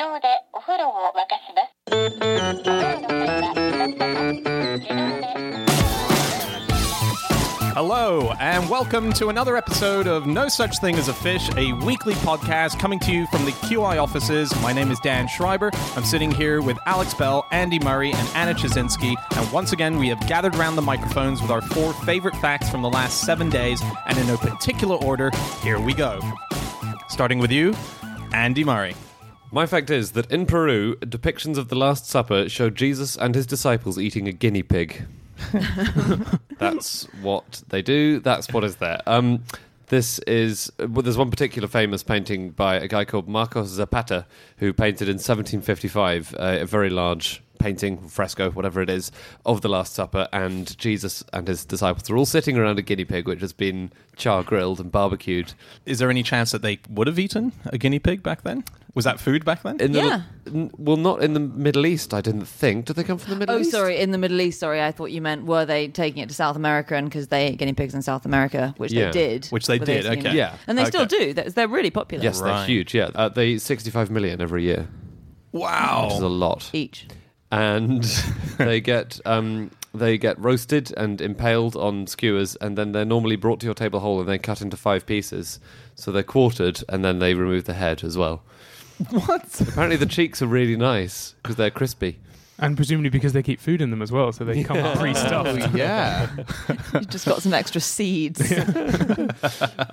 動でお風呂を沸かします。Hello, and welcome to another episode of No Such Thing as a Fish, a weekly podcast coming to you from the QI offices. My name is Dan Schreiber. I'm sitting here with Alex Bell, Andy Murray, and Anna Ptaszynski. And once again, we have gathered around the microphones with our four favorite facts from the last seven days, and in no particular order, here we go. Starting with you, Andy Murray. My fact is that in Peru, depictions of the Last Supper show Jesus and his disciples eating a guinea pig. That's what they do. That's what is there. Um, this is well, there's one particular famous painting by a guy called Marcos Zapata who painted in 1755 uh, a very large painting, fresco, whatever it is, of the Last Supper, and Jesus and his disciples are all sitting around a guinea pig which has been char grilled and barbecued. Is there any chance that they would have eaten a guinea pig back then? Was that food back then? In the, Yeah. n- well, not in the Middle East. I didn't think. Did they come from the Middle Oh, East? sorry, in the Middle East. Sorry, I thought you meant were they taking it to South America and because they ate guinea pigs in South America, which Yeah. they did. Which they did, Italy. okay. Yeah. and they still do. They're, they're really popular. Yes, they're huge. Yeah, uh, they eat 65 million every year, wow. which is a lot. each. And they get um, they get roasted and impaled on skewers, and then they're normally brought to your table whole and they cut into five pieces. So they're quartered, and then they remove the head as well. What? Apparently, the cheeks are really nice because they're crispy. And presumably because they keep food in them as well, so they come pre-stuffed. yeah. You've just got some extra seeds.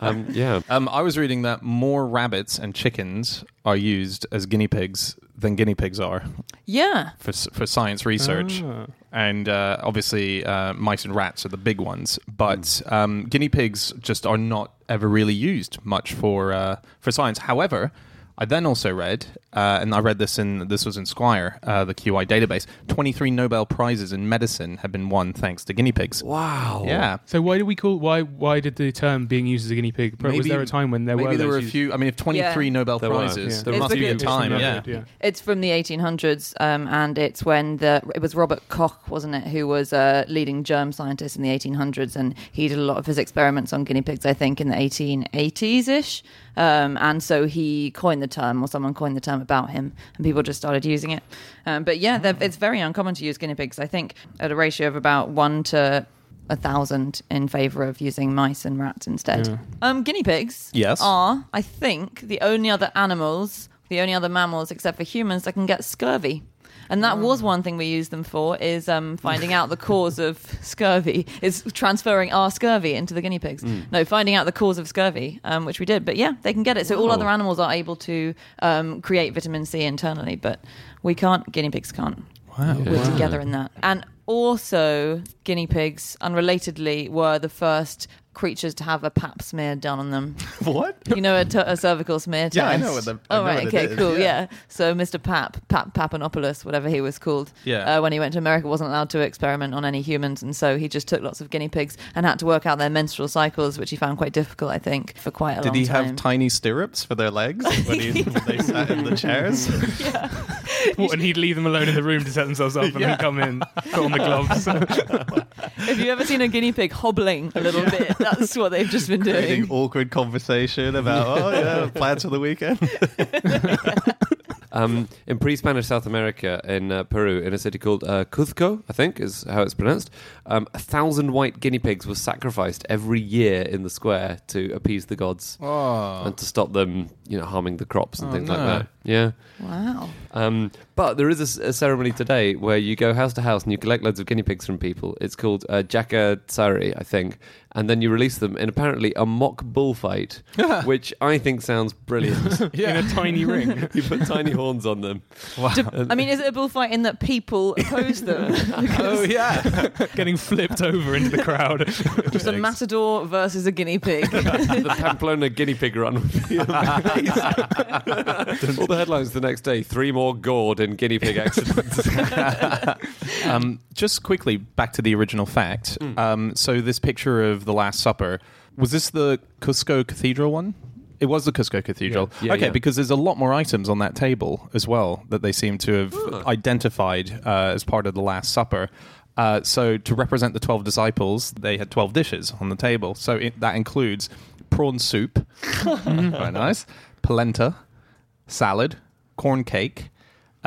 Um, yeah. Um, I was reading that more rabbits and chickens are used as guinea pigs than guinea pigs are yeah. for for science research. Ah. And uh, obviously, uh, mice and rats are the big ones, but um, guinea pigs just are not ever really used much for uh, for science. However, I then also read, uh, and I read this in this was in Squire, uh, the QI database. Twenty three Nobel prizes in medicine have been won thanks to guinea pigs. Wow. Yeah. So why do we call why why did the term being used as a guinea pig? Was there a time when there maybe were there were a used? few. I mean, if twenty three Yeah. Nobel There were, prizes, yeah. there It's must be a time. Yeah. yeah. It's from the 1800s, um, and it's when the it was Robert Koch, wasn't it, who was a leading germ scientist in the 1800s, and he did a lot of his experiments on guinea pigs, I think, in the 1880s ish, um, and so he coined the term, or someone coined the term about him, and people just started using it. Um, but yeah, it's very uncommon to use guinea pigs. I think at a ratio of about one to a thousand in favor of using mice and rats instead. Um, guinea pigs Yes. are, I think, the only other animals, the only other mammals except for humans that can get scurvy. And that was one thing we used them for is um, finding out the cause of scurvy, is transferring our scurvy into the guinea pigs. No, finding out the cause of scurvy, um, which we did. But yeah, they can get it. So all other animals are able to um, create vitamin C internally, but we can't. Guinea pigs can't. Wow. We're together in that. And also, guinea pigs, unrelatedly, were the first creatures to have a pap smear done on them. What? You know, a, t- a cervical smear test. Yeah, I know what the- I oh know right, what okay, is, cool. yeah. Yeah. So Mr. Pap, Pap Papanopoulos, whatever he was called, Yeah. uh, when he went to America, wasn't allowed to experiment on any humans, and so he just took lots of guinea pigs and had to work out their menstrual cycles, which he found quite difficult, I think, for quite a Did long he have tiny stirrups for their legs when, he, when they sat in the chairs? What, and he'd leave them alone in the room to set themselves up and then come in, put on the gloves. Have you ever seen a guinea pig hobbling a little bit? That's what they've just been Creating doing. awkward conversation about, oh yeah, plans for the weekend. Um, in pre-Spanish South America, in uh, Peru, in a city called uh, Cuzco, I think is how it's pronounced, um, a thousand white guinea pigs were sacrificed every year in the square to appease the gods Oh. and to stop them, you know, harming the crops and Oh, things no. like that. Yeah. Wow. Um, but there is a s- a, ceremony today where you go house to house and you collect loads of guinea pigs from people. It's called uh, Jaka Tsari, I think. And then you release them in apparently a mock bullfight, which I think sounds brilliant. in a tiny ring. you put tiny horns on them. Do- I mean, is it a bullfight in that people oppose them? oh yeah. Getting flipped over into the crowd. Just a matador versus a guinea pig. the Pamplona guinea pig run would be amazing. All the headlines the next day: three more gored in guinea pig accidents. um, just quickly back to the original fact. Um, so this picture of the Last Supper was this the Cusco Cathedral one? It was the Cusco Cathedral. Yeah. Yeah, okay, yeah. because there's a lot more items on that table as well that they seem to have identified uh, as part of the Last Supper. Uh, so to represent the twelve disciples, they had twelve dishes on the table. So it, that includes prawn soup, very nice, polenta, salad, corn cake.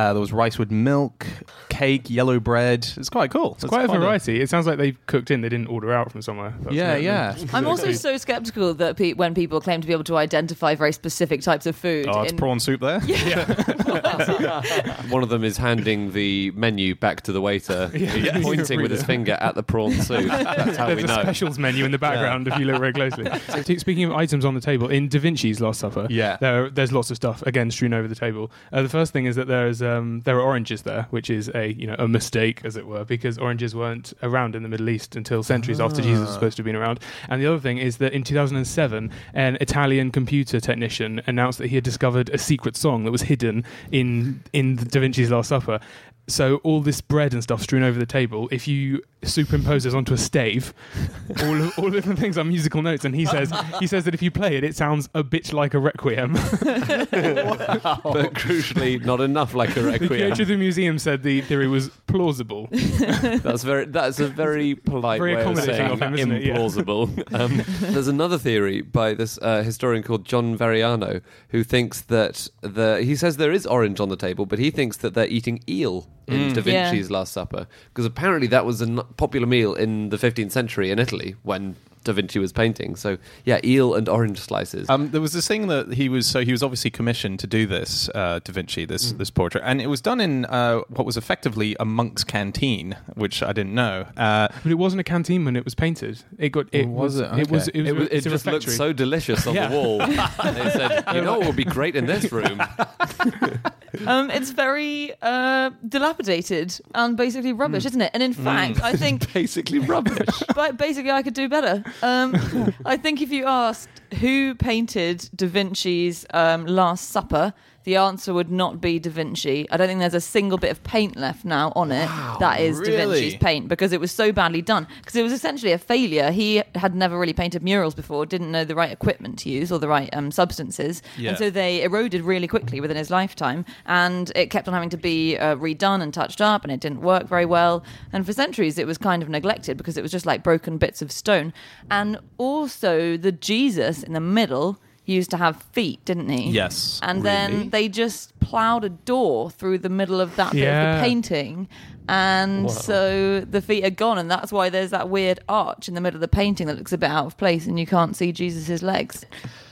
Uh, there was rice with milk, cake, yellow bread. It's quite cool. It's quite a variety. It sounds like they cooked in. They didn't order out from somewhere. That's Yeah, yeah. I'm also so skeptical that pe- when people claim to be able to identify very specific types of food. Oh, it's in- prawn soup there. Yeah. One of them is handing the menu back to the waiter, Yeah. pointing with his finger at the prawn soup. That's how we There's a know. specials menu in the background if you look very closely. So, speaking of items on the table, in Da Vinci's Last Supper, Yeah. there, there's lots of stuff again strewn over the table. Uh, the first thing is that there's um, there are oranges there, which is a you know a mistake as it were, because oranges weren't around in the Middle East until centuries after Jesus was supposed to have been around. And the other thing is that in 2007, an Italian computer technician announced that he had discovered a secret song that was hidden in in Da Vinci's Last Supper. So all this bread and stuff strewn over the table, if you superimpose this onto a stave, all of, all of the things are musical notes, and he says he says that if you play it, it sounds a bit like a requiem. But crucially, not enough like a the requiem. creator of the museum said the theory was plausible. That's very. That's a very polite Very way of accommodating saying of him, isn't it? Yeah. implausible. um, there's another theory by this uh, historian called John Varriano who thinks that the he says there is orange on the table, but he thinks that they're eating eel in Da Yeah. Vinci's Last Supper because apparently that was a popular meal in the 15th century in Italy when Da Vinci was painting. So yeah, eel and orange slices. Um, there was this thing that he was so he was obviously commissioned to do this uh, Da Vinci this this portrait, and it was done in uh, what was effectively a monk's canteen, which I didn't know. Uh, But it wasn't a canteen when it was painted. It got it was was, it? it was it was it, was, it it's just looked so delicious on Yeah. the wall. and they said, "You know what would be great in this room?" um, it's very uh, dilapidated and basically rubbish, isn't it? And in fact, I think Basically rubbish. but basically I could do better. Um, I think if you asked who painted Da Vinci's um, Last Supper, the answer would not be Da Vinci. I don't think there's a single bit of paint left now on it that is Da? Vinci's paint because it was so badly done. Because it was essentially a failure. He had never really painted murals before, didn't know the right equipment to use or the right um, substances, Yeah. and so they eroded really quickly within his lifetime. And it kept on having to be uh, redone and touched up, and it didn't work very well. And for centuries, it was kind of neglected because it was just like broken bits of stone. And also, the Jesus in the middle used to have feet, didn't he? Yes, And really? then they just ploughed a door through the middle of that bit of the painting. And so the feet are gone, and that's why there's that weird arch in the middle of the painting that looks a bit out of place, and you can't see Jesus' legs.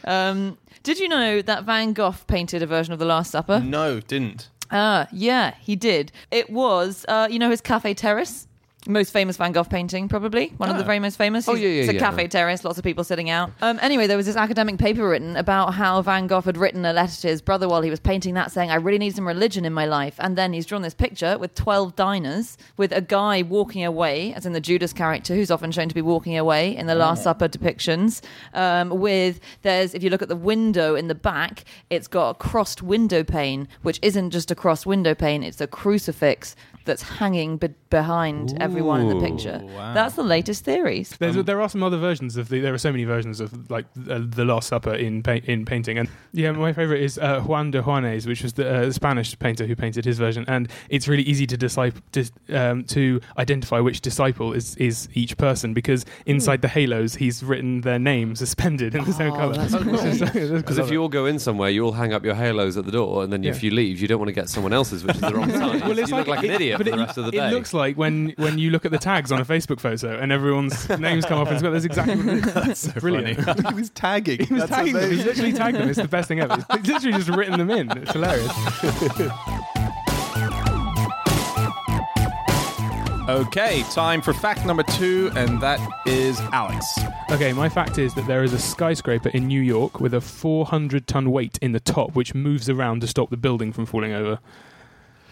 Um, did you know that Van Gogh painted a version of the Last Supper? no, didn't. Ah, yeah, he did. It was, uh, you know, his Cafe Terrace. Most famous Van Gogh painting, probably one of the Ah. very most famous. Oh, yeah, yeah, It's a yeah. cafe terrace, lots of people sitting out. Um, anyway, there was this academic paper written about how Van Gogh had written a letter to his brother while he was painting that, saying, "I really need some religion in my life." And then he's drawn this picture with twelve diners, with a guy walking away, as in the Judas character, who's often shown to be walking away in the Last Supper depictions. Um, with there's, if you look at the window in the back, it's got a crossed window pane, which isn't just a crossed window pane; it's a crucifix that's hanging be- behind everyone in the picture. wow. That's the latest theories. There's, there are some other versions of the. There are so many versions of like uh, the Last Supper in pa- in painting, and yeah, my favorite is uh, Juan de Juanes, which was the uh, Spanish painter who painted his version, and it's really easy to disciple dis- um, to identify which disciple is is each person because inside the halos he's written their name suspended in the same Oh, color. that's Because if you all go in somewhere, you all hang up your halos at the door, and then if you leave, you don't want to get someone else's, which is the wrong size. Well, it's you look like an idiot but for it, the rest of the it looks like when, when you look at the tags on a Facebook photo and everyone's names come up and that's exactly what it is. That's so brilliant. he was tagging. He was tagging them. He's literally tagged them. It's the best thing ever. He's literally just written them in. It's hilarious. Okay, time for fact number two, and that is Alex. Okay, my fact is that there is a skyscraper in New York with a 400 ton weight in the top, which moves around to stop the building from falling over.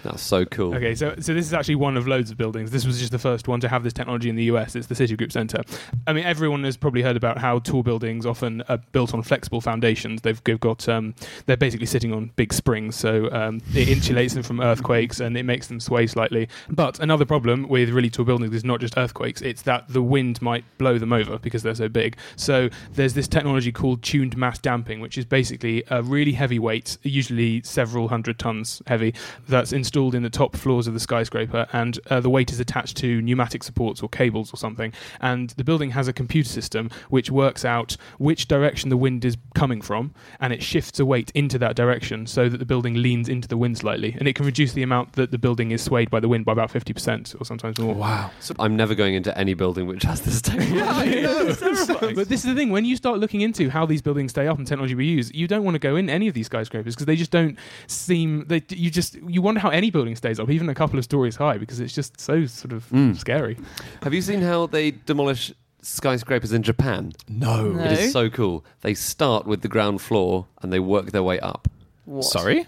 That's so cool. Okay, so so this is actually one of loads of buildings. This was just the first one to have this technology in the US. It's the Citigroup Center. I mean, everyone has probably heard about how tall buildings often are built on flexible foundations. They've, they've got um, they're basically sitting on big springs, so um, it insulates them from earthquakes and it makes them sway slightly. But another problem with really tall buildings is not just earthquakes; it's that the wind might blow them over because they're so big. So there's this technology called tuned mass damping, which is basically a really heavy weight, usually several hundred tons heavy, that's installed installed in the top floors of the skyscraper, and uh, the weight is attached to pneumatic supports or cables or something. And the building has a computer system which works out which direction the wind is coming from, and it shifts a weight into that direction so that the building leans into the wind slightly, and it can reduce the amount that the building is swayed by the wind by about fifty percent or sometimes more. Wow. So I'm never going into any building which has this technology. But this is the thing: when you start looking into how these buildings stay up and technology we use, you don't want to go in any of these skyscrapers because they just don't seem. They, you just you wonder how any building stays up, even a couple of stories high, because it's just so sort of Mm. scary. Have you seen how they demolish skyscrapers in Japan? No. No. It is so cool. They start with the ground floor and they work their way up. What? Sorry?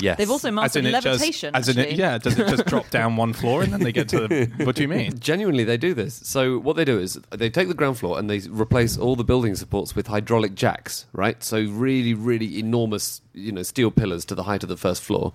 Yes. They've also mastered it levitation. Just, as in it, yeah, does it just drop down one floor and then they get to the. What do you mean? Genuinely, they do this. So what they do is they take the ground floor and they replace all the building supports with hydraulic jacks, right? So really, really enormous, you know, steel pillars to the height of the first floor,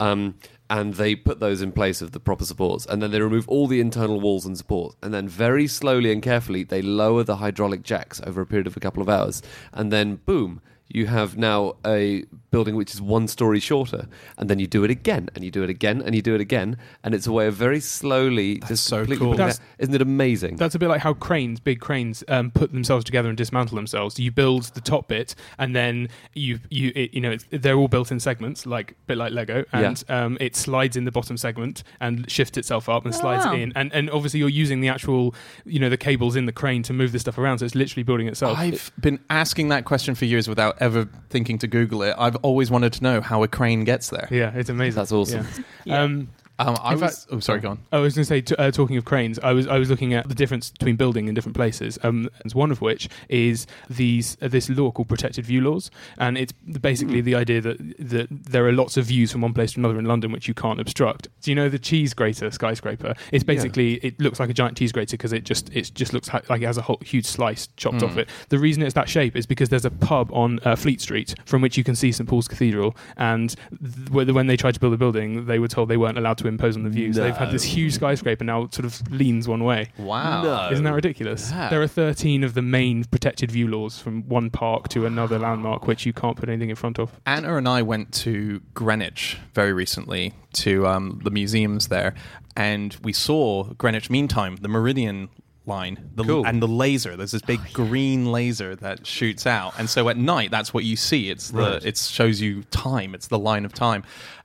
um, and they put those in place of the proper supports, and then they remove all the internal walls and supports, and then very slowly and carefully they lower the hydraulic jacks over a period of a couple of hours, and then boom. You have now a building which is one story shorter, and then you do it again, and you do it again, and you do it again, and it's a way of very slowly just so completely cool. putting That's- that- isn't it amazing? That's a bit like how cranes, big cranes, um, put themselves together and dismantle themselves. You build the top bit, and then you you it, you know it's, they're all built in segments, like bit like Lego, and um, it slides in the bottom segment and shifts itself up and Oh, slides wow. in, and and obviously you're using the actual you know the cables in the crane to move this stuff around, so it's literally building itself. I've been asking that question for years without ever thinking to Google it. I've always wanted to know how a crane gets there. yeah, it's amazing. That's awesome. Yeah. Yeah. Um, Um, I In was. fact- oh, sorry, go on. I was going to say, t- uh, talking of cranes, I was I was looking at the difference between building in different places. Um, and one of which is these uh, this law called protected view laws, and it's basically the idea that that there are lots of views from one place to another in London which you can't obstruct. Do you know the cheese grater skyscraper? It's basically it looks like a giant cheese grater because it just it just looks ha- like it has a whole huge slice chopped off Mm. it. The reason it's that shape is because there's a pub on uh, Fleet Street from which you can see St Paul's Cathedral, and th- when when they tried to build the building, they were told they weren't allowed to impose on the views. They've had this huge skyscraper now sort of leans one way. Wow. No. Isn't that ridiculous? Yeah. There are 13 of the main protected view laws from one park to another landmark, which you can't put anything in front of. Anna and I went to Greenwich very recently to um, the museums there, and we saw Greenwich Mean Time, the Meridian line, the, Cool. and the laser. There's this big green laser that shoots out, and so at night that's what you see. It's the Right. it shows you time. It's the line of time,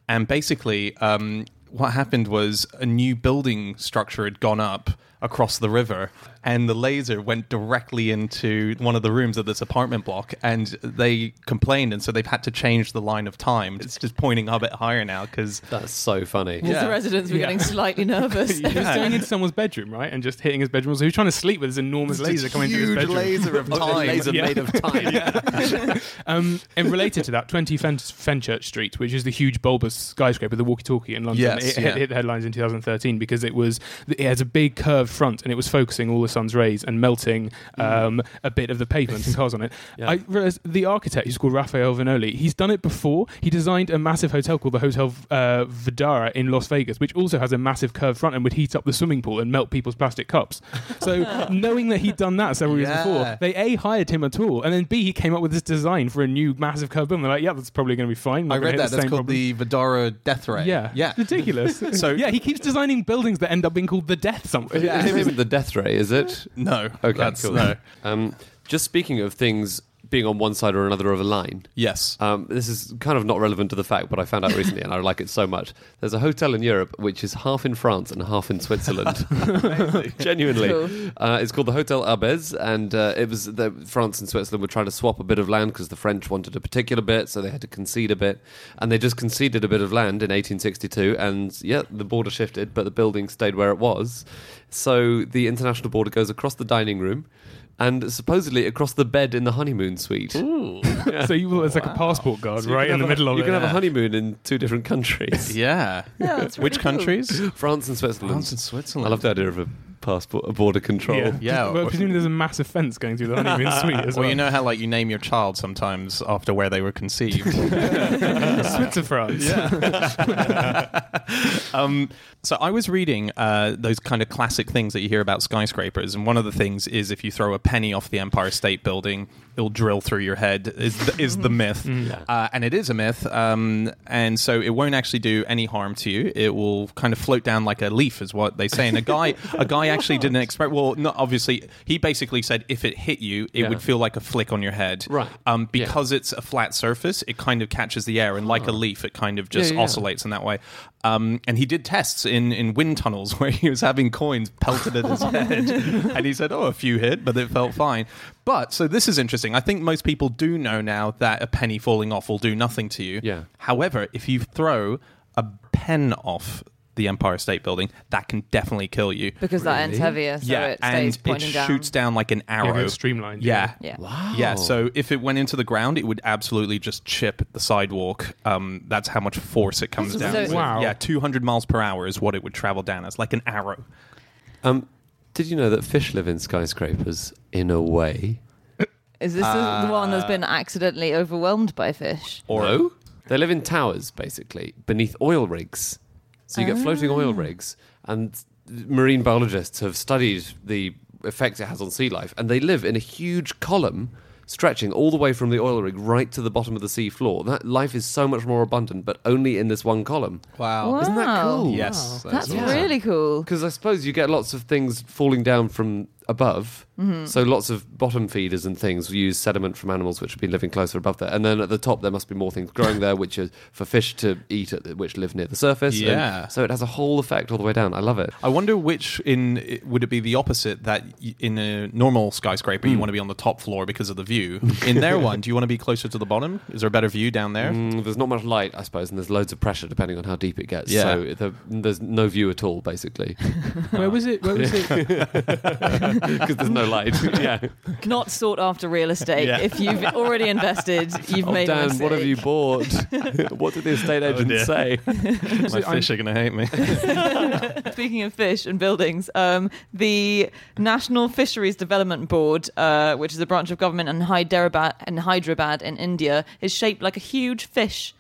and basically. Um, what happened was a new building structure had gone up across the river and the laser went directly into one of the rooms of this apartment block and they complained and so they've had to change the line of time it's just pointing a bit higher now because That's so funny. Because Yeah. the residents were Yeah. getting slightly nervous. He was going into someone's bedroom, right, and just hitting his bedroom. So he was trying to sleep with this enormous laser coming through his huge bedroom. laser of time laser Yeah. made of time. Um, and related to that, 20 Fen- Fenchurch Street, which is the huge bulbous skyscraper, the walkie-talkie in London, Yes, it yeah. hit, hit the headlines in 2013 because it was it has a big curved front and it was focusing all the sun's rays and melting um, a bit of the pavement and cars on it. Yeah. I realized the architect, who's called Rafael Viñoly, he's done it before. He designed a massive hotel called the Hotel uh, Vdara in Las Vegas, which also has a massive curved front and would heat up the swimming pool and melt people's plastic cups. So knowing that he'd done that several years Yeah. before, they a hired him at all, and then b he came up with this design for a new massive curved building. They're like, yeah, that's probably going to be fine. I read that that's called problems." the vdara death ray Yeah, yeah ridiculous. So- yeah, he keeps designing buildings that end up being called the Death something. His name isn't the Death Ray, is it? no Okay, that's cool. no Um, just speaking of things being on one side or another of a line. yes Um, this is kind of not relevant to the fact, but I found out recently, and I like it so much. There's a hotel in Europe which is half in France and half in Switzerland. Genuinely, Cool. uh, it's called the Hotel Arbez, and uh, it was the, France and Switzerland were trying to swap a bit of land because the French wanted a particular bit, so they had to concede a bit, and they just conceded a bit of land in 1862, and yeah, the border shifted, but the building stayed where it was. So the international border goes across the dining room. And supposedly across the bed in the honeymoon suite. Ooh! So you, it's like a passport guard So you right can in the have a- middle of You it. can have a honeymoon in two different countries. yeah Yeah, that's which cool. countries France and Switzerland. France and Switzerland I love the idea of a past bo- border control. Yeah, Yeah, Well, or- presumably there's a massive fence going through the honeymoon suite as Well, well. you know how like you name your child sometimes after where they were conceived. Switzer France. um, so I was reading uh, those kind of classic things that you hear about skyscrapers, and one of the things is if you throw a penny off the Empire State Building, it'll drill through your head. Is the, is the myth, uh, and it is a myth. Um, and so it won't actually do any harm to you. It will kind of float down like a leaf, is what they say. And a guy, a guy actually did an experiment. Well, not obviously. He basically said if it hit you, it Yeah. would feel like a flick on your head. Right. Um, Yeah. because it's a flat surface, it kind of catches the air, and like a leaf, it kind of just Yeah, yeah, yeah. oscillates in that way. Um, and he did tests in, in wind tunnels where he was having coins pelted at his head. and he said, oh, a few hit, but it felt fine. But so this is interesting. I think most people do know now that a penny falling off will do nothing to you. Yeah. However, if you throw a pen off the Empire State Building, that can definitely kill you. because that end's Really? heavier, so yeah, it stays and pointing it down. shoots down like an arrow. it's streamlined. Yeah. Yeah. Wow. Yeah, so if it went into the ground, it would absolutely just chip the sidewalk. Um, that's how much force it comes down. That's with. Wow. Yeah, 200 miles per hour is what it would travel down as, like an arrow. Um, did you know that fish live in skyscrapers in a way? Is this the one that's been accidentally overwhelmed by fish? Or no? They live in towers, basically, beneath oil rigs. So you get floating oil ah. rigs, and marine biologists have studied the effect it has on sea life, and they live in a huge column stretching all the way from the oil rig right to the bottom of the sea floor. That life is so much more abundant, but only in this one column. Wow. Isn't that Wow. cool? Yes. That's Yeah. really cool. Because I suppose you get lots of things falling down from above. So lots of bottom feeders and things use sediment from animals which have been living closer above there. And then at the top there must be more things growing there, which are for fish to eat, at the, which live near the surface. And Yeah. so it has a whole effect all the way down. I love it. I wonder which in would it be the opposite that in a normal skyscraper you want to be on the top floor because of the view. In their one, do you want to be closer to the bottom? Is there a better view down there? Mm, there's not much light, I suppose, and there's loads of pressure depending on how deep it gets. Yeah. So the, there's no view at all, basically, Where was it? Where was it? because there's no light. yeah. Not sought after real estate. Yeah. If you've already invested, you've Oh, made Dan, what have you bought? what did the estate agent dear. say? My fish are going to hate me. Speaking of fish and buildings, um, the National Fisheries Development Board, uh, which is a branch of government in Hyderabad, in Hyderabad in India, is shaped like a huge fish.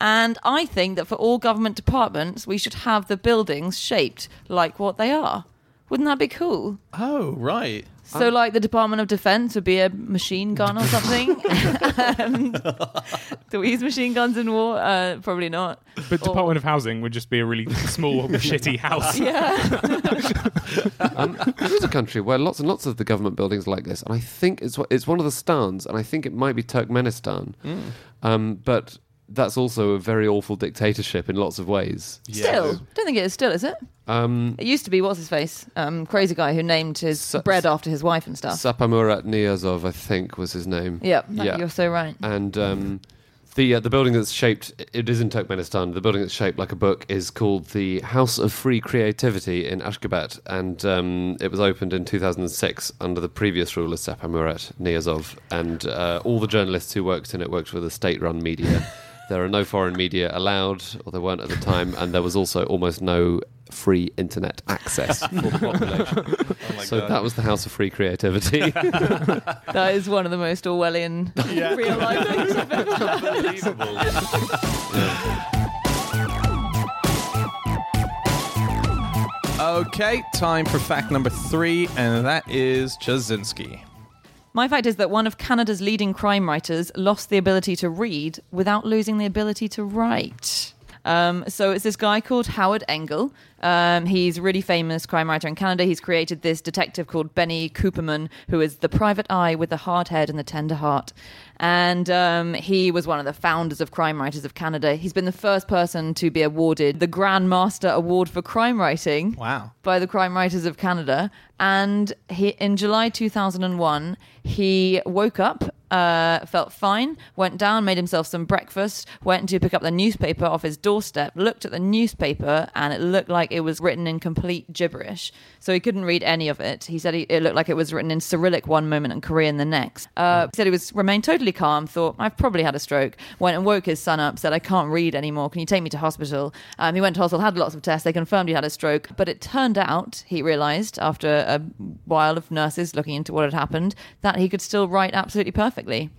And I think that for all government departments, we should have the buildings shaped like what they are. Wouldn't that be cool? oh, right. So, like the Department of Defense would be a machine gun or something. um, do we use machine guns in war? Uh, probably not. But Or- Department of Housing would just be a really small, shitty house. Yeah. Um, there is a country where lots and lots of the government buildings are like this, and I think it's one- it's one of the stands, and I think it might be Turkmenistan. Um, but that's also a very awful dictatorship in lots of ways. Still, don't think it is still, is it? Um, It used to be what's his face, um, crazy guy who named his Sa- bread after his wife and stuff. Saparmurat Niyazov, I think, was his name. yeah, Yeah. you're so right. And um, the uh, the building that's shaped it is in Turkmenistan. The building that's shaped like a book is called the House of Free Creativity in Ashgabat, and um, it was opened in 2006 under the previous ruler Saparmurat Niyazov. And uh, all the journalists who worked in it worked for the state-run media. there are no foreign media allowed, or there weren't at the time, and there was also almost no free internet access for the population. Oh so God. that was the House of Free Creativity. That is one of the most Orwellian real life things I've ever Okay, time for fact number three, and that is Ptaszynski. My fact is that one of Canada's leading crime writers lost the ability to read without losing the ability to write. Um, so it's this guy called Howard Engel. Um, he's a really famous crime writer in Canada. He's created this detective called Benny Cooperman, who is the private eye with the hard head and the tender heart. And um, he was one of the founders of Crime Writers of Canada. He's been the first person to be awarded the Grand Master Award for Crime Writing Wow. by the Crime Writers of Canada. And he, in July 2001, he woke up uh, felt fine, went down, made himself some breakfast, went to pick up the newspaper off his doorstep, looked at the newspaper, and it looked like it was written in complete gibberish. So he couldn't read any of it. He said he, it looked like it was written in Cyrillic one moment and Korean the next. Uh, he said he was remained totally calm, thought, I've probably had a stroke, went and woke his son up, said, I can't read anymore. Can you take me to hospital? Um, he went to hospital, had lots of tests. They confirmed he had a stroke. But it turned out, he realized after a while of nurses looking into what had happened, that he could still write absolutely perfectly.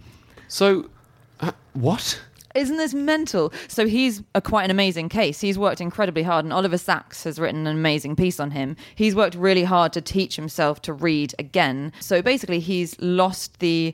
So, uh, what? Isn't this mental? So he's a quite an amazing case. He's worked incredibly hard, and Oliver Sacks has written an amazing piece on him. He's worked really hard to teach himself to read again. So basically, he's lost the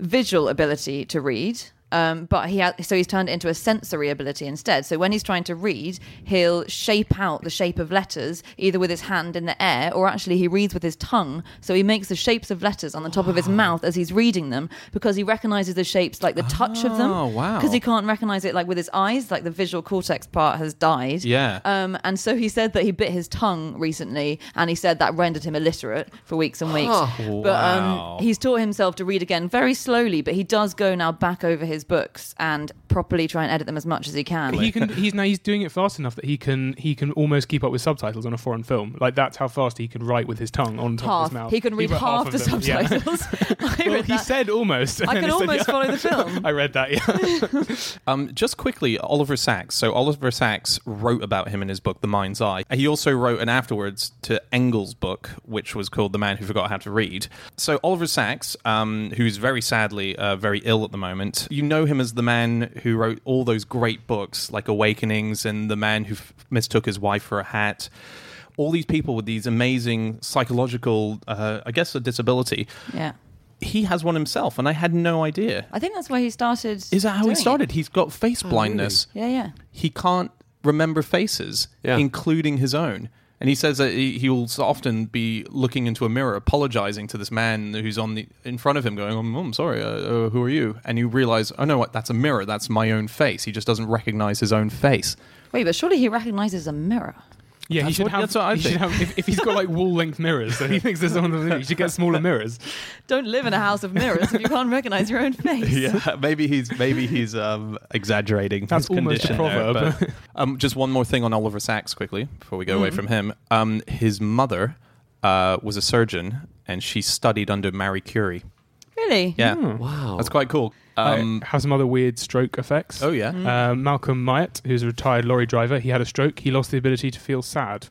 visual ability to read. Um, but he ha- so he's turned it into a sensory ability instead. So when he's trying to read, he'll shape out the shape of letters either with his hand in the air or actually he reads with his tongue. So he makes the shapes of letters on the top of his mouth as he's reading them because he recognizes the shapes like the touch of them. Oh, wow. Because he can't recognize it like with his eyes, like the visual cortex part has died. Yeah. Um, and so he said that he bit his tongue recently, and he said that rendered him illiterate for weeks and weeks. But Wow. um, he's taught himself to read again very slowly, but he does go now back over his books and properly try and edit them as much as he can. he can he's now he's doing it fast enough that he can he can almost keep up with subtitles on a foreign film like that's how fast he can write with his tongue on top of his mouth He can read wrote half, of the them, subtitles. I well, he that. said almost I can he said, almost yeah. follow the film. I read that yeah Um, just quickly, Oliver Sacks. So Oliver Sacks wrote about him in his book, The Mind's Eye. He also wrote an afterwards to Engel's book, which was called The Man Who Forgot How to Read. So Oliver Sacks, um, who's very sadly uh, very ill at the moment, you know him as the man who wrote all those great books like Awakenings and The Man Who F- Mistook His Wife for a Hat. All these people with these amazing psychological, uh, I guess, a disability. Yeah. He has one himself, and I had no idea. I think that's where he started. Is that how doing he it. started? He's got face blindness Yeah, yeah. he can't remember faces, Yeah. including his own. And he says that he will often be looking into a mirror, apologizing to this man who's on the in front of him, going, "Oh, I'm sorry. Uh, uh, who are you?" And you realize, "Oh no, what? That's a mirror. That's my own face." He just doesn't recognize his own face. Wait, but surely he recognizes a mirror. Yeah he That's should what- have, that's what I think. have if, if he's got like wall length mirrors then he thinks there's someone he should get smaller mirrors Don't live in a house of mirrors if you can't recognize your own face. Yeah, maybe he's maybe he's um, exaggerating. That's his almost a condition there, proverb. but- um, just one more thing on Oliver Sacks quickly before we go away from him. Um, his mother uh, was a surgeon, and she studied under Marie Curie. Really? Yeah, Wow. that's quite cool. Um, I have some other weird stroke effects oh yeah. Um, Malcolm Myatt, who's a retired lorry driver, he had a stroke. He lost the ability to feel sad.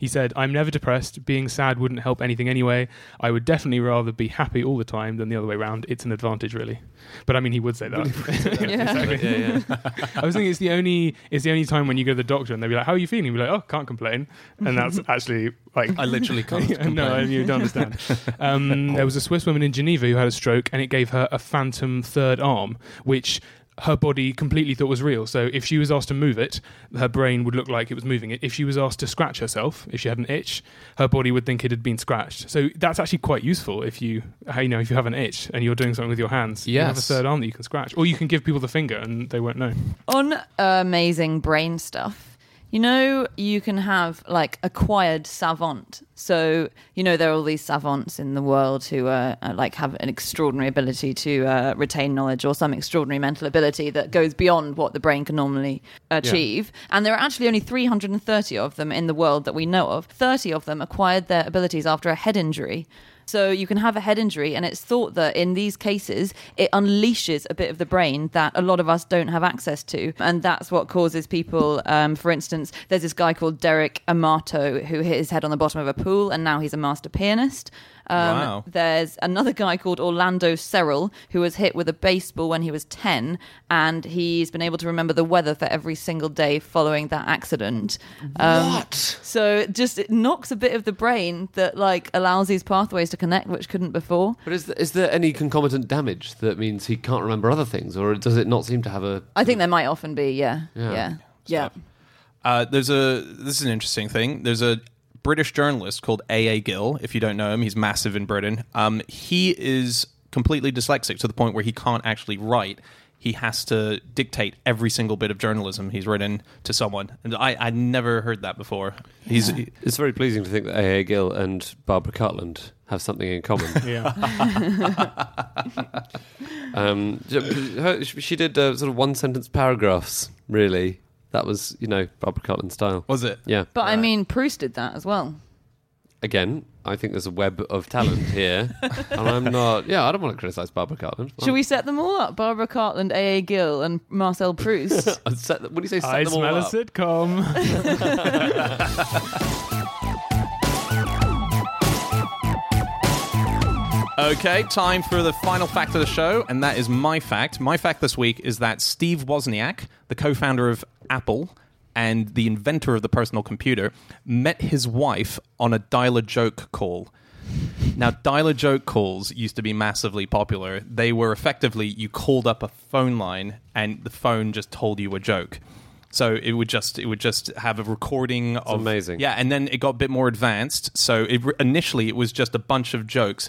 He said, I'm never depressed. Being sad wouldn't help anything anyway. I would definitely rather be happy all the time than the other way around. It's an advantage, really. But I mean, he would say that. Yeah. yeah, yeah. I was thinking it's the only it's the only time when you go to the doctor and they'll be like, "How are you feeling?" You'll be like, "Oh, can't complain," and that's actually like I literally can't. Yeah, no, complain. you don't understand. Um, there was a Swiss woman in Geneva who had a stroke, and it gave her a phantom third arm, which her body completely thought was real. So if she was asked to move it, her brain would look like it was moving it. If she was asked to scratch herself, if she had an itch, her body would think it had been scratched. So that's actually quite useful if you, you know, if you have an itch and you're doing something with your hands. You have a third arm that you can scratch, or you can give people the finger and they won't know. On amazing brain stuff, you know, you can have like acquired savant. So you know, there are all these savants in the world who uh, uh, like have an extraordinary ability to uh, retain knowledge or some extraordinary mental ability that goes beyond what the brain can normally achieve. And there are actually only 330 of them in the world that we know of. 30 of them acquired their abilities after a head injury. So you can have a head injury, and it's thought that in these cases, it unleashes a bit of the brain that a lot of us don't have access to. And that's what causes people, um, for instance, there's this guy called Derek Amato who hit his head on the bottom of a pool, and now he's a master pianist. Um, Wow. There's another guy called Orlando Serrell who was hit with a baseball when he was 10, and he's been able to remember the weather for every single day following that accident. Um, what? so just it knocks a bit of the brain that like allows these pathways to connect, which couldn't before. But is, th- is there any concomitant damage that means he can't remember other things, or does it not seem to have a? I think there might often be, yeah, Yeah. yeah, yeah. Uh, there's a this is an interesting thing. There's a British journalist called A. A. Gill. If you don't know him, he's massive in Britain. Um, he is completely dyslexic to the point where he can't actually write. he has to dictate every single bit of journalism he's written to someone. And I I never heard that before. He's he- It's very pleasing to think that A.A. Gill and Barbara Cartland have something in common. Yeah. um, she did uh, sort of one sentence paragraphs, really. That was, you know, Barbara Cartland style. was it? Yeah. But I mean, Proust did that as well. Again, I think there's a web of talent here. and I'm not, yeah, I don't want to criticize Barbara Cartland. Should we set them all up? Barbara Cartland, A.A. Gill, and Marcel Proust. I'd set, what do you say? Set I them all smell a up? sitcom. Okay, time for the final fact of the show, and that is my fact. My fact this week is that Steve Wozniak, the co founder of Apple and the inventor of the personal computer, met his wife on a dial a joke call. Now, dial a joke calls used to be massively popular. They were effectively you called up a phone line and the phone just told you a joke. So it would just it would just have a recording of amazing. Yeah, and then it got a bit more advanced. So it, initially it was just a bunch of jokes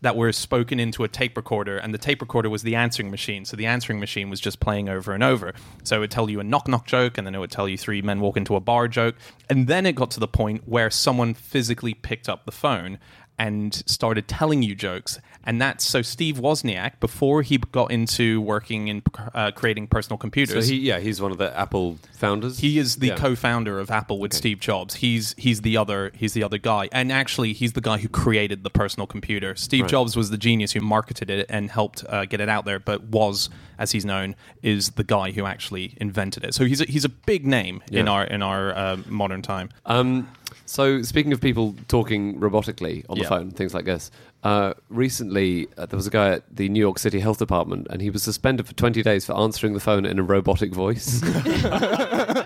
that were spoken into a tape recorder, and the tape recorder was the answering machine. So the answering machine was just playing over and over. So it would tell you a knock knock joke, and then it would tell you three men walk into a bar joke. And then it got to the point where someone physically picked up the phone and started telling you jokes. And that's so Steve Wozniak, before he got into working in uh, creating personal So computers, he, yeah, he's one of the Apple founders. he is the Yeah. co-founder of Apple with Steve Jobs. He's he's the other he's the other guy, and actually he's the guy who created the personal computer. Steve Right. Jobs was the genius who marketed it and helped uh, get it out there, but was, as he's known, is the guy who actually invented it. So he's a, he's a big name in our in our uh, modern time. Um, so speaking of people talking robotically on the Yeah. phone, things like this. Uh, recently, uh, there was a guy at the New York City Health Department, and he was suspended for 20 days for answering the phone in a robotic voice.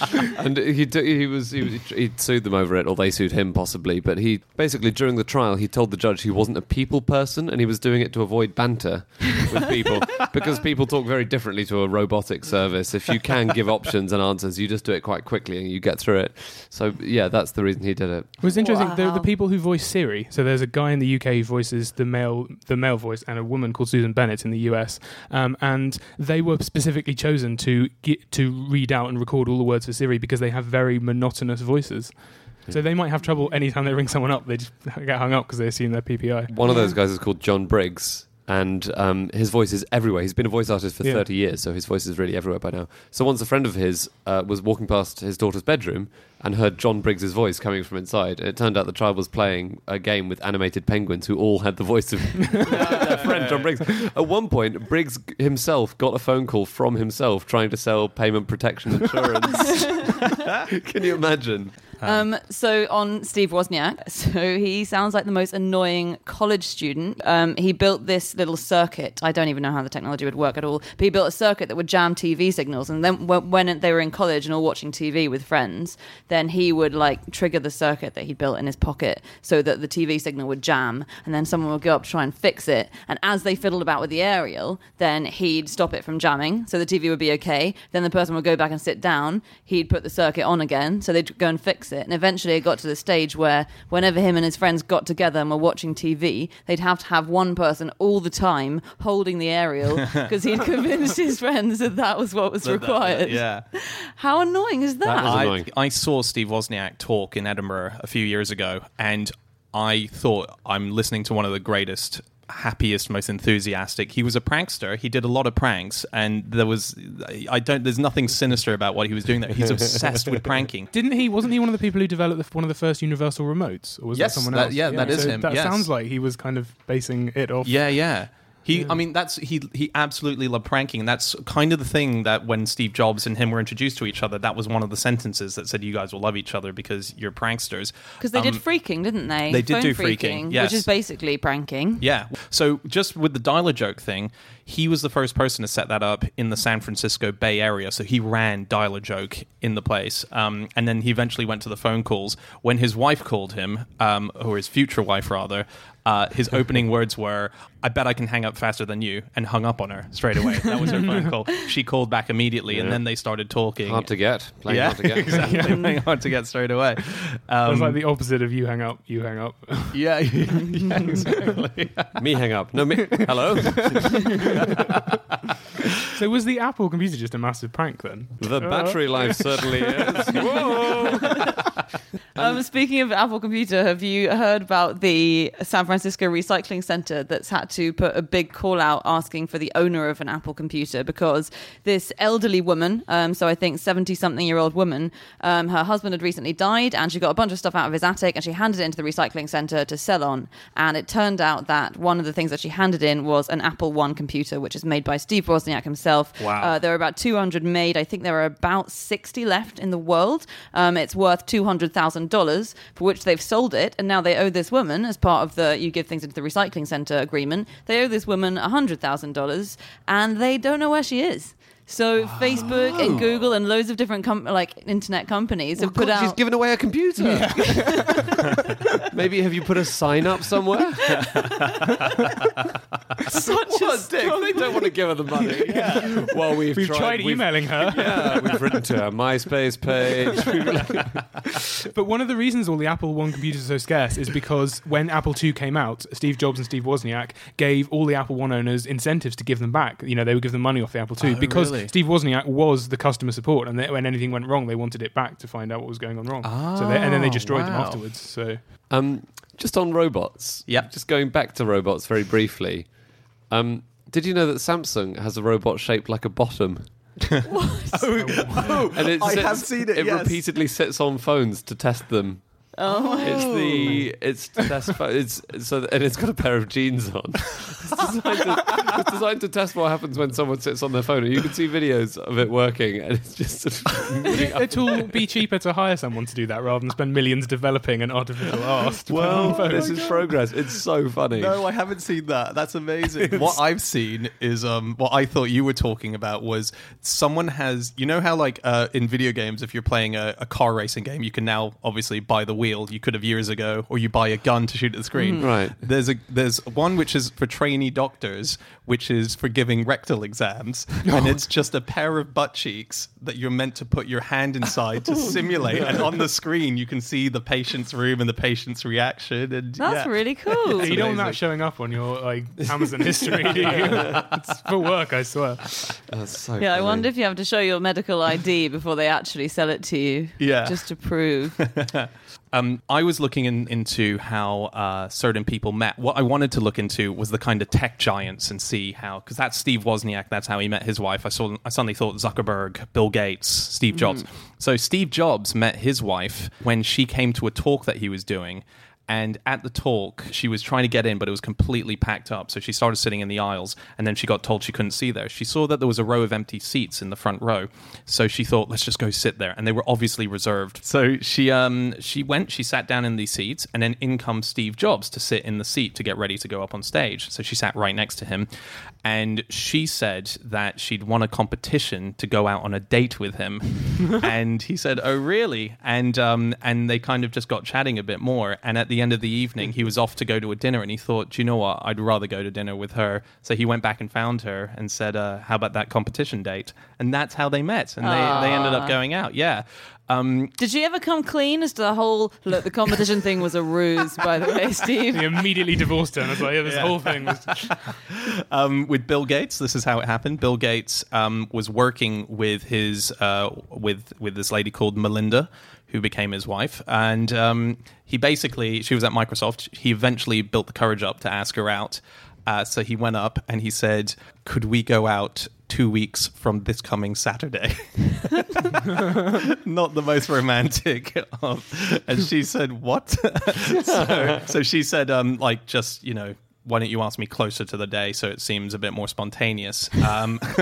and he d- he was he, was- he sued them over it, or they sued him possibly. But he basically during the trial he told the judge he wasn't a people person, and he was doing it to avoid banter with people because people talk very differently to a robotic service. If you can give options and answers, you just do it quite quickly and you get through it. So yeah, that's the reason he did it. It was interesting. The, the people who voice Siri. So there's a guy in the UK who voices the male the male voice, and a woman called Susan Bennett in the US. Um, and they were specifically chosen to get, to read out and record all the words for Siri because they have very monotonous voices. So they might have trouble anytime they ring someone up. They just get hung up because they assume they're PPI. One of those guys is called Jon Briggs, and um, his voice is everywhere. He's been a voice artist for Yeah. 30 years, so his voice is really everywhere by now. So once a friend of his uh, was walking past his daughter's bedroom and heard Jon Briggs' voice coming from inside. It turned out the child was playing a game with animated penguins who all had the voice of their friend Jon Briggs. At one point, Briggs himself got a phone call from himself trying to sell payment protection insurance. Can you imagine? Um, so on Steve Wozniak, so he sounds like the most annoying college student. Um, he built this little circuit. I don't even know how the technology would work at all. But he built a circuit that would jam TV signals, and then when they were in college and all watching TV with friends, then he would like trigger the circuit that he'd built in his pocket so that the TV signal would jam, and then someone would go up to try and fix it. And as they fiddled about with the aerial, then he'd stop it from jamming, so the TV would be okay. Then the person would go back and sit down. He'd put the circuit on again, so they'd go and fix it. And eventually, it got to the stage where whenever him and his friends got together and were watching TV, they'd have to have one person all the time holding the aerial because he'd convinced his friends that that was what was required. Yeah. How annoying is that? That was I. I saw Steve Wozniak talk in Edinburgh a few years ago, and I thought I'm listening to one of the greatest, happiest, most enthusiastic. He was a prankster. He did a lot of pranks, and there was I don't. There's nothing sinister about what he was doing there. He's obsessed with pranking. Didn't he? Wasn't he one of the people who developed the, one of the first universal remotes, or was Yes, that someone that- else? yeah, that is so him, That yes. sounds like he was kind of basing it off. Yeah, yeah. He, I mean, that's he. He absolutely loved pranking, and that's kind of the thing that when Steve Jobs and him were introduced to each other, that was one of the sentences that said, "You guys will love each other because you're pranksters." Because they Um, did phreaking, didn't they? they did Phone do phreaking, yes. which is basically pranking. Yeah. So just with the dialer joke thing, he was the first person to set that up in the San Francisco Bay Area. So he ran dialer joke in the place, um, and then he eventually went to the phone calls. When his wife called him, um, or his future wife rather, uh, his opening words were, "I bet I can hang up faster than you," and hung up on her straight away. That was her phone call. She called back immediately, and then they started talking. Hard to get. Playing yeah, hard to get. exactly. Playing hard to get straight away. It Um, was like the opposite of you hang up, you hang up. yeah, yeah, exactly. me hang up. No, me. Hello. So was the Apple computer just a massive prank then? The oh. battery life certainly is. Whoa! Um, speaking of Apple Computer, have you heard about the San Francisco Recycling Center that's had to put a big call out asking for the owner of an Apple computer because this elderly woman, um, so I think 70 something year old woman, um, her husband had recently died and she got a bunch of stuff out of his attic and she handed it into the recycling center to sell on. And it turned out that one of the things that she handed in was an Apple One computer, which is made by Steve Wozniak himself. Wow. Uh, there are about 200 made. I think there are about 60 left in the world. Um, it's worth $200,000 for which they've sold it. And now they owe this woman, as part of the you give things into the recycling center agreement, they owe this woman $100,000 and they don't know where she is. So Facebook and Google and loads of different com- like internet companies have put God, She's given away a computer. Maybe have you put a sign up somewhere? such a dick? They don't want to give her the money. Well, we've, We've tried, we've- emailing her. Yeah, we've written to her MySpace page. But one of the reasons all the Apple One computers are so scarce is because when Apple II came out, Steve Jobs and Steve Wozniak gave all the Apple One owners incentives to give them back. You know, they would give them money off the Apple II Oh, because really? Steve Wozniak was the customer support, and they, when anything went wrong, they wanted it back to find out what was going on wrong. so they, and then they ah, destroyed them afterwards. So Um, just on robots. Yeah. Just going back to robots very briefly. Um, did you know that Samsung has a robot shaped like a bottom? oh, And it I have seen it, It yes. repeatedly sits on phones to test them. Oh, It's the it's to test it's so and it's got a pair of jeans on. It's designed, to, it's designed to test what happens when someone sits on their phone. And you can see videos of it working, and it's just sort of moving up it will be cheaper to hire someone to do that rather than spend millions developing an artificial arse. to put on Well, phones. this is progress. It's so funny. No, I haven't seen that. That's amazing. what I've seen is um, what I thought you were talking about was someone has you know how like uh, in video games if you're playing a, a car racing game you can now obviously buy the wheel you could have years ago or you buy a gun to shoot at the screen. Mm-hmm. Right. There's a there's one which is for trainee doctors which is for giving rectal exams and it's just a pair of butt cheeks that you're meant to put your hand inside to oh, simulate and on the screen you can see the patient's room and the patient's reaction and that's yeah. really cool. you don't want that amazing. showing up on your like Amazon history, do you? it's for work, I swear. That's so Yeah, I wonder if you have to show your medical ID before they actually sell it to you. Yeah. Just to prove. Um, I was looking in, into how uh, certain people met. What I wanted to look into was the kind of tech giants and see how, because that's Steve Wozniak. That's how he met his wife. I saw. I suddenly thought Zuckerberg, Bill Gates, Steve Jobs. So Steve Jobs met his wife when she came to a talk that he was doing. And at the talk, she was trying to get in, but it was completely packed up. So she started sitting in the aisles, and then she got told she couldn't see there. She saw that there was a row of empty seats in the front row, so she thought, "Let's just go sit there." And they were obviously reserved. So she um she went, she sat down in these seats, and then in comes Steve Jobs to sit in the seat to get ready to go up on stage. So she sat right next to him, and she said that she'd won a competition to go out on a date with him, and he said, "Oh, really?" And um and they kind of just got chatting a bit more, and at the end of the evening, he was off to go to a dinner, and he thought, "Do you know what? I'd rather go to dinner with her." So he went back and found her and said, uh, "How about that competition date?" And that's how they met, and they they ended up going out. Yeah. Um, Did she ever come clean as to the whole look? The competition thing was a ruse, by the way, Steve. He immediately divorced her, and I was like, yeah, this whole thing was. um, with Bill Gates, this is how it happened. Bill Gates um, was working with his uh, with with this lady called Melinda, who became his wife, and um, he basically she was at Microsoft. He eventually built the courage up to ask her out. Uh, so he went up and he said, "Could we go out two weeks from this coming Saturday?" Not the most romantic. Of, and she said, "What?" so, so she said, um, "Like just you know." Why don't you ask me closer to the day so it seems a bit more spontaneous? Um,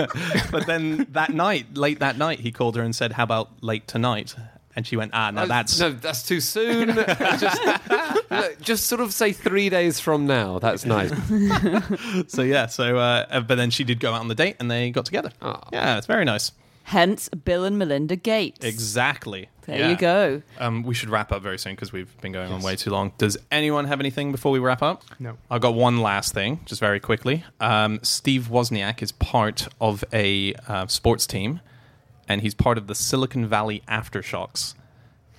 but then that night, late that night, he called her and said, "How about late tonight?" And she went, "Ah, no, that's no, that's too soon. just, look, just sort of say three days from now. That's nice. so yeah." So, uh, but then she did go out on the date, and they got together. Oh. Yeah, it's very nice. Hence, Bill and Melinda Gates. Exactly. There Yeah. you go. Um, we should wrap up very soon because we've been going on way too long. Does anyone have anything before we wrap up? No. I've got one last thing, just very quickly. Um, Steve Wozniak is part of a uh, sports team, and he's part of the Silicon Valley Aftershocks.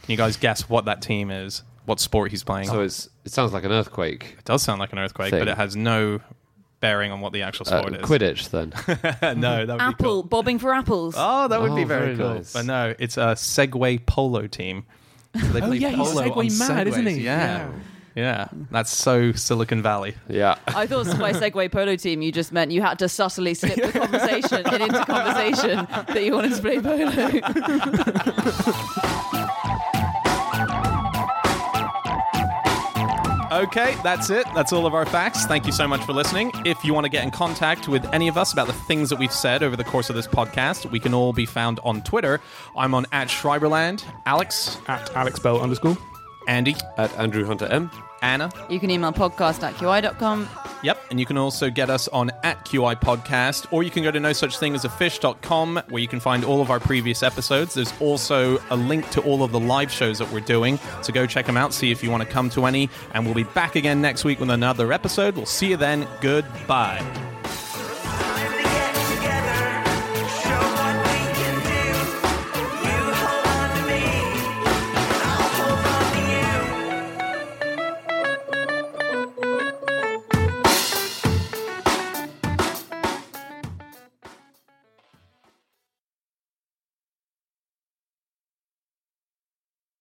Can you guys guess what that team is? What sport he's playing? So it's, it sounds like an earthquake. it does sound like an earthquake, Thing. but it has no bearing on what the actual Uh, sport is. Quidditch, then. no, that would be Apple cool. bobbing for apples. Oh, that would be Oh, very, very cool. nice. But no, it's a Segway polo team. So they Oh, play yeah, he's Segway on mad, isn't Segways. he? Yeah. Yeah. That's so Silicon Valley. yeah. I thought by Segway Polo Team you just meant you had to subtly slip the conversation and into conversation that you wanted to play polo. Okay, that's it. That's all of our facts. Thank you so much for listening. If you want to get in contact with any of us about the things that we've said over the course of this podcast, we can all be found on Twitter. I'm on at Schreiberland, Alex, At Alex Bell underscore. Andy, At Andrew Hunter M. Anna. You can email podcast at qi.com. Yep, and you can also get us on at QI Podcast, or you can go to no such thing as a fish.com where you can find all of our previous episodes. There's also a link to all of the live shows that we're doing, so go check them out, see if you want to come to any, and we'll be back again next week with another episode. We'll see you then. Goodbye.